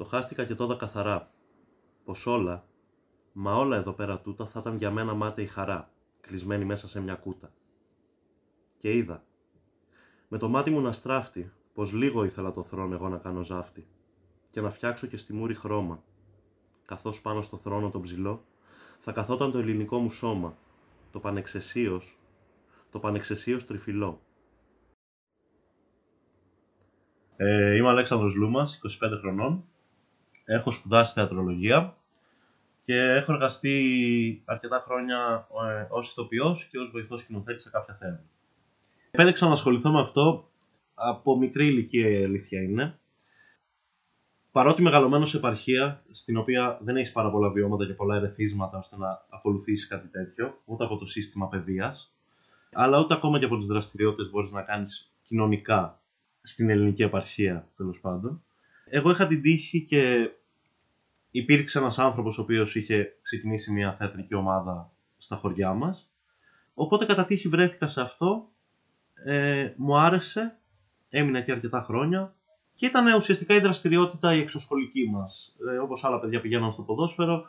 Στοχάστηκα και τόδα καθαρά, πως όλα, μα όλα εδώ πέρα τούτα θα ήταν για μένα μάταιη χαρά, κλεισμένη μέσα σε μια κούτα. Και είδα, με το μάτι μου να στράφτει, πως λίγο ήθελα το θρόνο εγώ να κάνω ζάφτη και να φτιάξω και στη μούρη χρώμα, καθώς πάνω στο θρόνο τον ψηλό θα καθόταν το ελληνικό μου σώμα, το πανεξαισίως, το πανεξαισίως τριφυλό. Ε, είμαι ο Αλέξανδρος Λούμας, 25 χρονών. Έχω σπουδάσει θεατρολογία και έχω εργαστεί αρκετά χρόνια ε, ως ηθοποιός και ως βοηθός σκηνοθέτης σε κάποια θέματα. Επέλεξα να ασχοληθώ με αυτό από μικρή ηλικία η αλήθεια είναι. Παρότι μεγαλωμένος σε επαρχία, στην οποία δεν έχεις πάρα πολλά βιώματα και πολλά ερεθίσματα ώστε να ακολουθήσεις κάτι τέτοιο, ούτε από το σύστημα παιδείας, αλλά ούτε ακόμα και από τις δραστηριότητες μπορείς να κάνεις κοινωνικά στην ελληνική επαρχία, τέλος πάντων. Εγώ είχα την τύχη και υπήρξε ένας άνθρωπος ο οποίος είχε ξεκινήσει μια θεατρική ομάδα στα χωριά μας. Οπότε κατά τύχη βρέθηκα σε αυτό, ε, μου άρεσε, έμεινα εκεί αρκετά χρόνια και ήταν ουσιαστικά η δραστηριότητα η εξωσχολική μας. Ε, όπως άλλα παιδιά πηγαίναν στο ποδόσφαιρο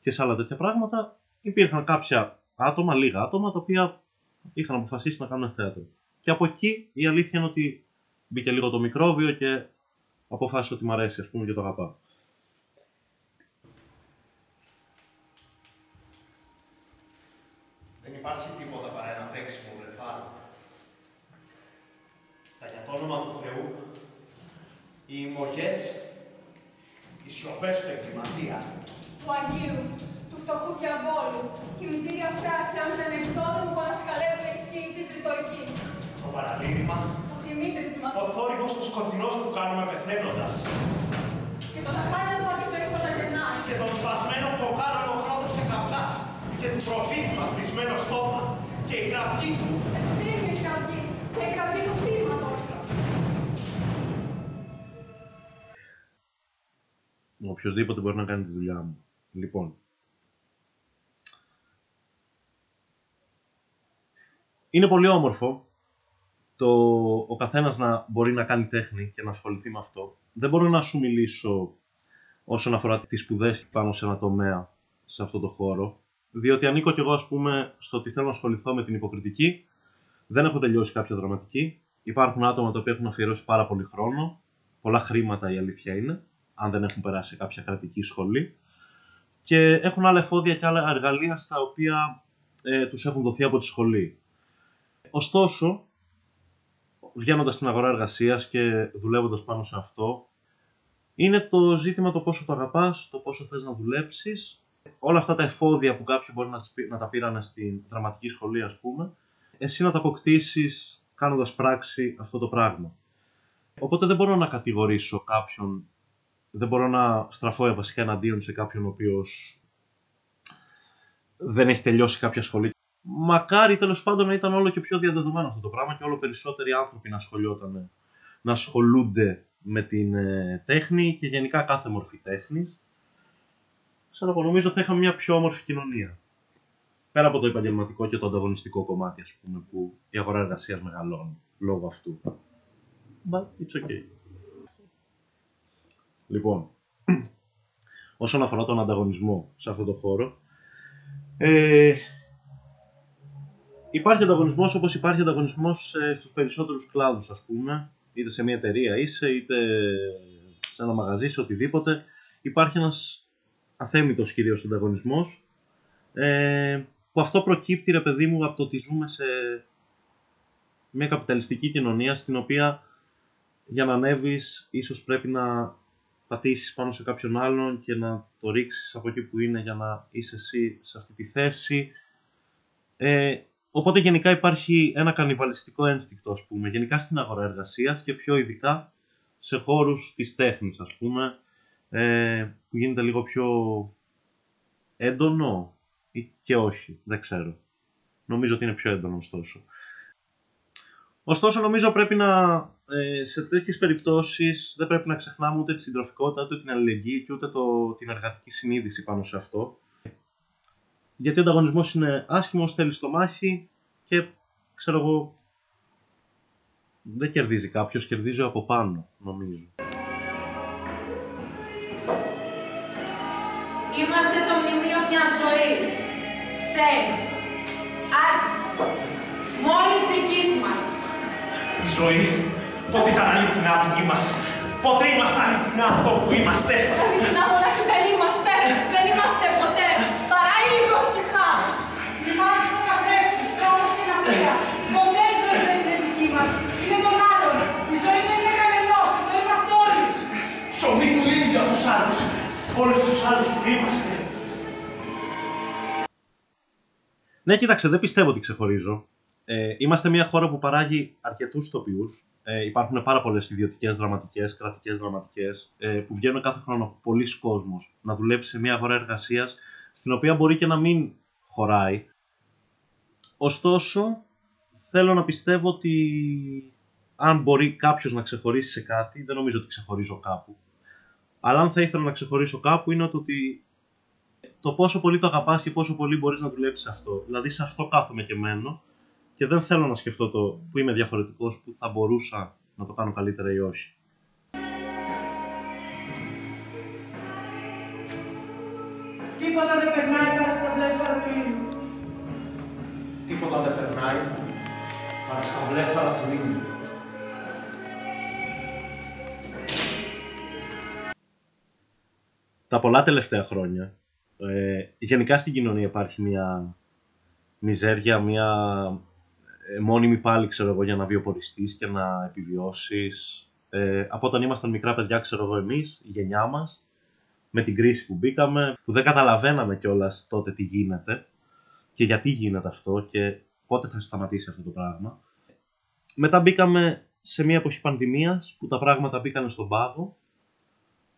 και σε άλλα τέτοια πράγματα, υπήρχαν κάποια άτομα, λίγα άτομα, τα οποία είχαν αποφασίσει να κάνουν θέατρο. Και από εκεί η αλήθεια είναι ότι μπήκε λίγο το μικρόβιο και αποφάσισα ότι μου αρέσει, ας πούμε, και το αγαπάω. Υπάρχει τίποτα παρά ένα παίξιμο βρεθάρο. Τα για το όνομα του Θεού, οι ημωγές, οι σιωπές του εγκληματία, του Αγίου, του φτωχού διαβόλου, μητήρια φράση αν δεν εκδότων που ανασκαλεύουν η σκηνή της ρητορικής. το παραλήρημα, Το τιμήτρισμα ο θόρυβος ο σκοτεινός που κάνουμε πεθαίνοντας και το λαχάνιασμα της ζωής όταν γεννάει. και τον σπασμένο κοκάλωνο χρόνο σε καπνά και του προφήτη μαθρισμένο στόμα και η κραυγή του Ευθύνη η κραυγή, και η κραυγή του θύματος. Οποιοςδήποτε μπορεί να κάνει τη δουλειά μου. Λοιπόν. Είναι πολύ όμορφο το ο καθένας να μπορεί να κάνει τέχνη και να ασχοληθεί με αυτό. Δεν μπορώ να σου μιλήσω όσον αφορά τις σπουδές πάνω σε ένα τομέα σε αυτό το χώρο. Διότι ανήκω κι εγώ, ας πούμε, στο ότι θέλω να ασχοληθώ με την υποκριτική. Δεν έχω τελειώσει κάποια δραματική. Υπάρχουν άτομα τα οποία έχουν αφιερώσει πάρα πολύ χρόνο. Πολλά χρήματα η αλήθεια είναι αν δεν έχουν περάσει σε κάποια κρατική σχολή. Και έχουν άλλα εφόδια και άλλα εργαλεία στα οποία ε, τους έχουν δοθεί από τη σχολή. Ωστόσο, βγαίνοντας στην αγορά εργασίας και δουλεύοντας πάνω σε αυτό, είναι το ζήτημα το πόσο το αγαπάς, το πόσο θες να δουλέψεις. Όλα αυτά τα εφόδια που κάποιοι μπορεί να, τις πεί- να τα πήραν στην δραματική σχολή, ας πούμε, εσύ να τα αποκτήσεις κάνοντας πράξη αυτό το πράγμα. Οπότε δεν μπορώ να κατηγορήσω κάποιον δεν μπορώ να στραφώ βασικά εναντίον σε κάποιον ο οποίος δεν έχει τελειώσει κάποια σχολή. Μακάρι τέλος πάντων να ήταν όλο και πιο διαδεδομένο αυτό το πράγμα και όλο περισσότεροι άνθρωποι να ασχολιόταν, να ασχολούνται με την ε, τέχνη και γενικά κάθε μορφή τέχνης. Ξέρω εγώ, νομίζω θα είχαμε μια πιο όμορφη κοινωνία. Πέρα από το επαγγελματικό και το ανταγωνιστικό κομμάτι, ας πούμε, που η αγορά εργασίας μεγαλώνει λόγω αυτού. But it's okay. Λοιπόν, όσον αφορά τον ανταγωνισμό σε αυτό το χώρο, ε, υπάρχει ανταγωνισμός όπως υπάρχει ανταγωνισμός ε, στους περισσότερους κλάδους, ας πούμε, είτε σε μια εταιρεία είσαι, είτε σε ένα μαγαζί, σε οτιδήποτε. Υπάρχει ένας αθέμητος κυρίως ανταγωνισμός, ε, που αυτό προκύπτει, ρε παιδί μου, από το ότι ζούμε σε μια καπιταλιστική κοινωνία στην οποία για να ανέβεις ίσως πρέπει να πατήσεις πάνω σε κάποιον άλλον και να το ρίξεις από εκεί που είναι για να είσαι εσύ σε αυτή τη θέση. Ε, οπότε γενικά υπάρχει ένα κανιβαλιστικό ένστικτο, ας πούμε, γενικά στην αγορά εργασίας και πιο ειδικά σε χώρους της τέχνης, ας πούμε, ε, που γίνεται λίγο πιο έντονο ή και όχι, δεν ξέρω. Νομίζω ότι είναι πιο έντονο ωστόσο. Ωστόσο, νομίζω πρέπει να ε, σε τέτοιες περιπτώσεις δεν πρέπει να ξεχνάμε ούτε τη συντροφικότητα, ούτε την αλληλεγγύη και ούτε το, την εργατική συνείδηση πάνω σε αυτό. Γιατί ο ανταγωνισμός είναι άσχημος, θέλει στο μάχη και ξέρω εγώ. Δεν κερδίζει κάποιος, κερδίζει από πάνω, νομίζω. Είμαστε το μνημείο μιας ζωής. Ξέρεις. Άσυστος. Μόλις δικής μας. Η ζωή πότε ήταν αληθινά δική μας. Πότε ήμασταν αληθινά αυτό που είμαστε; Αληθινά μονάχη δεν είμαστε. Δεν Ναι, κοίταξε, δεν πιστεύω ότι ξεχωρίζω. Ε, είμαστε μια χώρα που παράγει αρκετούς ηθοποιού. Ε, υπάρχουν πάρα πολλές ιδιωτικές δραματικές, κρατικές δραματικές, ε, που βγαίνουν κάθε χρόνο πολλοί κόσμοι να δουλέψει σε μια αγορά εργασίας στην οποία μπορεί και να μην χωράει. Ωστόσο, θέλω να πιστεύω ότι αν μπορεί κάποιος να ξεχωρίσει σε κάτι, δεν νομίζω ότι ξεχωρίζω κάπου. Αλλά αν θα ήθελα να ξεχωρίσω κάπου είναι το ότι το πόσο πολύ το αγαπάς και πόσο πολύ μπορείς να δουλέψεις σε αυτό. Δηλαδή σε αυτό κάθομαι και μένω και δεν θέλω να σκεφτώ το που είμαι διαφορετικός, που θα μπορούσα να το κάνω καλύτερα ή όχι. Τίποτα δεν περνάει παρά στα βλέφαρα του ήλιου. Τίποτα δεν περνάει παρά στα βλέφαρα του ήλιου. Τα πολλά τελευταία χρόνια, ε, γενικά στην κοινωνία υπάρχει μια μιζέρια, μια ε, μόνιμη πάλι, ξέρω εγώ, για να βιοποριστείς και να επιβιώσεις. Ε, από όταν ήμασταν μικρά παιδιά, ξέρω εγώ, εμείς, η γενιά μας, με την κρίση που μπήκαμε, που δεν καταλαβαίναμε κιόλας τότε τι γίνεται και γιατί γίνεται αυτό και πότε θα σταματήσει αυτό το πράγμα. Μετά μπήκαμε σε μια εποχή πανδημίας που τα πράγματα μπήκαν στον πάγο,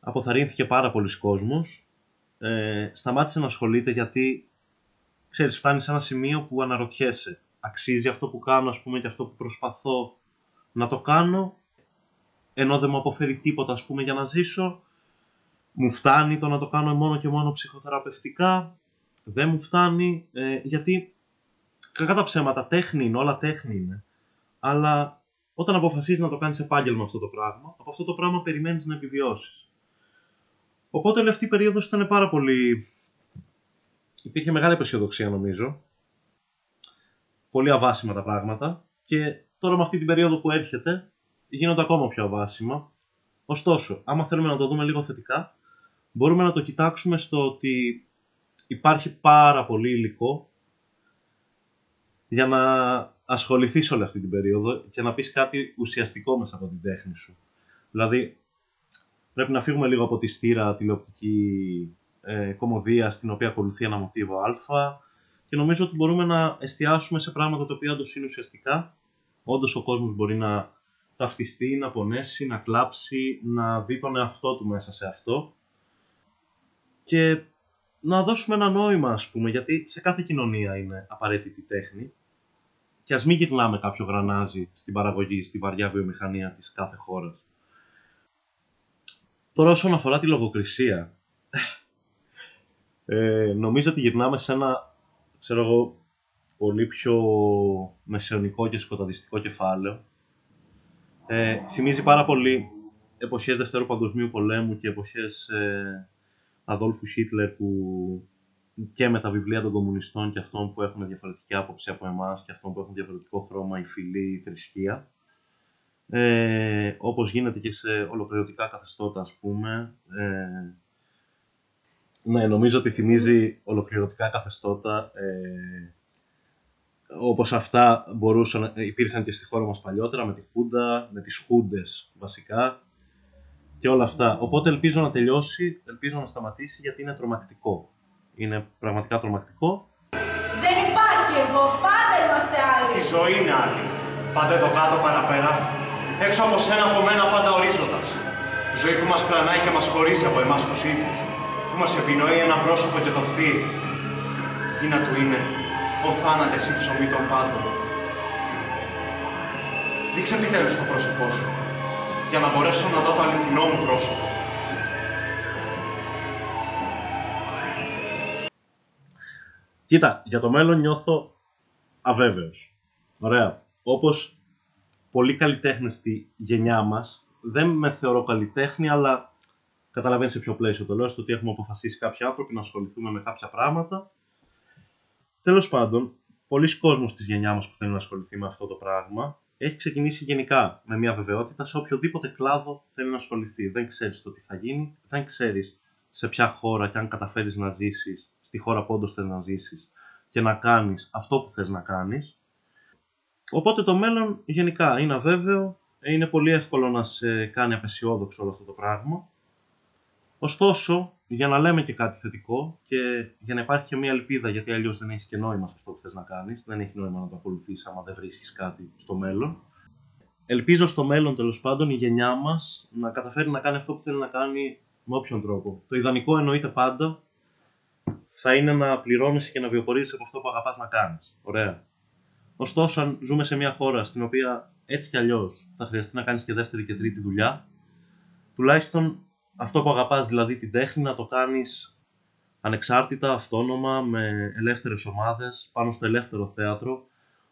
αποθαρρύνθηκε πάρα πολλοί κόσμος, ε, σταμάτησε να ασχολείται γιατί, ξέρεις, φτάνει σε ένα σημείο που αναρωτιέσαι αξίζει αυτό που κάνω, ας πούμε, και αυτό που προσπαθώ να το κάνω, ενώ δεν μου αποφέρει τίποτα, ας πούμε, για να ζήσω. Μου φτάνει το να το κάνω μόνο και μόνο ψυχοθεραπευτικά. Δεν μου φτάνει, ε, γιατί κακά τα ψέματα, τέχνη είναι, όλα τέχνη είναι. Αλλά όταν αποφασίζεις να το κάνεις επάγγελμα αυτό το πράγμα, από αυτό το πράγμα περιμένεις να επιβιώσεις. Οπότε αυτή η περίοδος ήταν πάρα πολύ... Υπήρχε μεγάλη απεσιοδοξία νομίζω πολύ αβάσιμα τα πράγματα και τώρα με αυτή την περίοδο που έρχεται γίνονται ακόμα πιο αβάσιμα. Ωστόσο, άμα θέλουμε να το δούμε λίγο θετικά, μπορούμε να το κοιτάξουμε στο ότι υπάρχει πάρα πολύ υλικό για να ασχοληθείς όλη αυτή την περίοδο και να πεις κάτι ουσιαστικό μέσα από την τέχνη σου. Δηλαδή, πρέπει να φύγουμε λίγο από τη στήρα τηλεοπτική ε, κομμωδία στην οποία ακολουθεί ένα μοτίβο α, και νομίζω ότι μπορούμε να εστιάσουμε σε πράγματα τα οποία όντως είναι ουσιαστικά. Όντως ο κόσμος μπορεί να ταυτιστεί, να πονέσει, να κλάψει, να δει τον εαυτό του μέσα σε αυτό και να δώσουμε ένα νόημα, ας πούμε, γιατί σε κάθε κοινωνία είναι απαραίτητη τέχνη και ας μην γυρνάμε κάποιο γρανάζι στην παραγωγή, στη βαριά βιομηχανία της κάθε χώρας. Τώρα όσον αφορά τη λογοκρισία, ε, νομίζω ότι γυρνάμε σε ένα ξέρω εγώ, πολύ πιο μεσαιωνικό και σκοταδιστικό κεφάλαιο. Ε, θυμίζει πάρα πολύ εποχές Δευτέρου Παγκοσμίου Πολέμου και εποχές ε, Αδόλφου Χίτλερ που και με τα βιβλία των κομμουνιστών και αυτών που έχουν διαφορετική άποψη από εμάς και αυτών που έχουν διαφορετικό χρώμα, η φυλή, η θρησκεία. Ε, όπως γίνεται και σε ολοκληρωτικά καθεστώτα, ας πούμε, ε, ναι, νομίζω ότι θυμίζει ολοκληρωτικά καθεστώτα ε, όπως αυτά μπορούσαν, ε, υπήρχαν και στη χώρα μας παλιότερα με τη Χούντα, με τις Χούντες βασικά και όλα αυτά. Οπότε ελπίζω να τελειώσει, ελπίζω να σταματήσει γιατί είναι τρομακτικό. Είναι πραγματικά τρομακτικό. Δεν υπάρχει εγώ, πάντα είμαστε άλλοι. Η ζωή είναι άλλη. Πάντα εδώ κάτω παραπέρα. Έξω από σένα, από μένα, πάντα ορίζοντας. Ζωή που μας πλανάει και μας χωρίζει από εμάς τους ίδιους μας επινοεί ένα πρόσωπο και το φτύρι. Ή να του είναι ο θάνατες ή ψωμί των πάντων. Δείξε επιτέλους το πρόσωπό σου, για να μπορέσω να δω το αληθινό μου πρόσωπο. Κοίτα, για το μέλλον νιώθω αβέβαιος. Ωραία. Όπως πολλοί καλλιτέχνες στη γενιά μας, δεν με θεωρώ καλλιτέχνη, αλλά Καταλαβαίνεις σε ποιο πλαίσιο το λέω, στο ότι έχουμε αποφασίσει κάποιοι άνθρωποι να ασχοληθούμε με κάποια πράγματα. Τέλος πάντων, πολλοί κόσμοι της γενιά μας που θέλουν να ασχοληθεί με αυτό το πράγμα έχει ξεκινήσει γενικά με μια βεβαιότητα σε οποιοδήποτε κλάδο θέλει να ασχοληθεί. Δεν ξέρεις το τι θα γίνει, δεν ξέρεις σε ποια χώρα και αν καταφέρεις να ζήσεις στη χώρα που όντως θες να ζήσεις και να κάνεις αυτό που θες να κάνεις. Οπότε το μέλλον γενικά είναι αβέβαιο, είναι πολύ εύκολο να σε κάνει απεσιόδοξο όλο αυτό το πράγμα. Ωστόσο, για να λέμε και κάτι θετικό και για να υπάρχει και μια ελπίδα, γιατί αλλιώς δεν έχεις και νόημα σε αυτό που θες να κάνεις, δεν έχει νόημα να το ακολουθήσει άμα δεν βρίσκεις κάτι στο μέλλον. Ελπίζω στο μέλλον τέλος πάντων η γενιά μας να καταφέρει να κάνει αυτό που θέλει να κάνει με όποιον τρόπο. Το ιδανικό εννοείται πάντα θα είναι να πληρώνεσαι και να βιοπορείσαι από αυτό που αγαπάς να κάνεις. Ωραία. Ωστόσο, αν ζούμε σε μια χώρα στην οποία έτσι κι αλλιώς θα χρειαστεί να κάνεις και δεύτερη και τρίτη δουλειά, τουλάχιστον αυτό που αγαπάς, δηλαδή την τέχνη, να το κάνεις ανεξάρτητα, αυτόνομα, με ελεύθερες ομάδες, πάνω στο ελεύθερο θέατρο,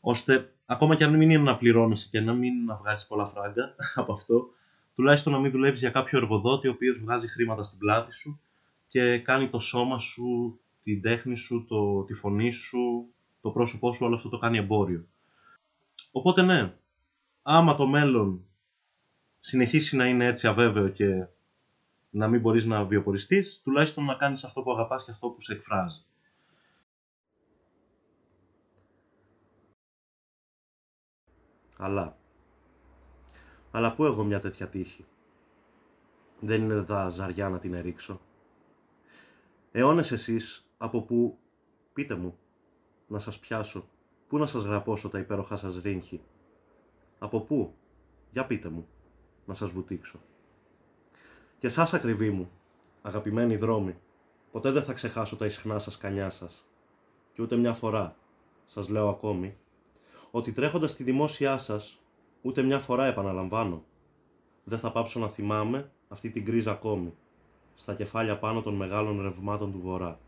ώστε ακόμα και αν μην είναι να πληρώνεσαι και να μην να βγάζεις πολλά φράγκα από αυτό, τουλάχιστον να μην δουλεύεις για κάποιο εργοδότη ο οποίος βγάζει χρήματα στην πλάτη σου και κάνει το σώμα σου, την τέχνη σου, το, τη φωνή σου, το πρόσωπό σου, όλο αυτό το κάνει εμπόριο. Οπότε ναι, άμα το μέλλον συνεχίσει να είναι έτσι αβέβαιο και να μην μπορείς να βιοποριστείς, τουλάχιστον να κάνεις αυτό που αγαπάς και αυτό που σε εκφράζει. Αλλά, αλλά πού εγώ μια τέτοια τύχη; Δεν είναι δα ζαριά να την ερίξω. Αιώνες εσείς, από που, πείτε μου, να σας πιάσω, πού να σας γραπώσω τα υπέροχα σας ρίγχη; Από πού, για πείτε μου, να σας βουτήξω. Και εσά ακριβή μου, αγαπημένοι δρόμοι, ποτέ δεν θα ξεχάσω τα ισχνά σας κανιά σας. Και ούτε μια φορά, σας λέω ακόμη, ότι τρέχοντας στη δημόσιά σας, ούτε μια φορά επαναλαμβάνω, δεν θα πάψω να θυμάμαι αυτή την κρίζα ακόμη, στα κεφάλια πάνω των μεγάλων ρευμάτων του βορρά.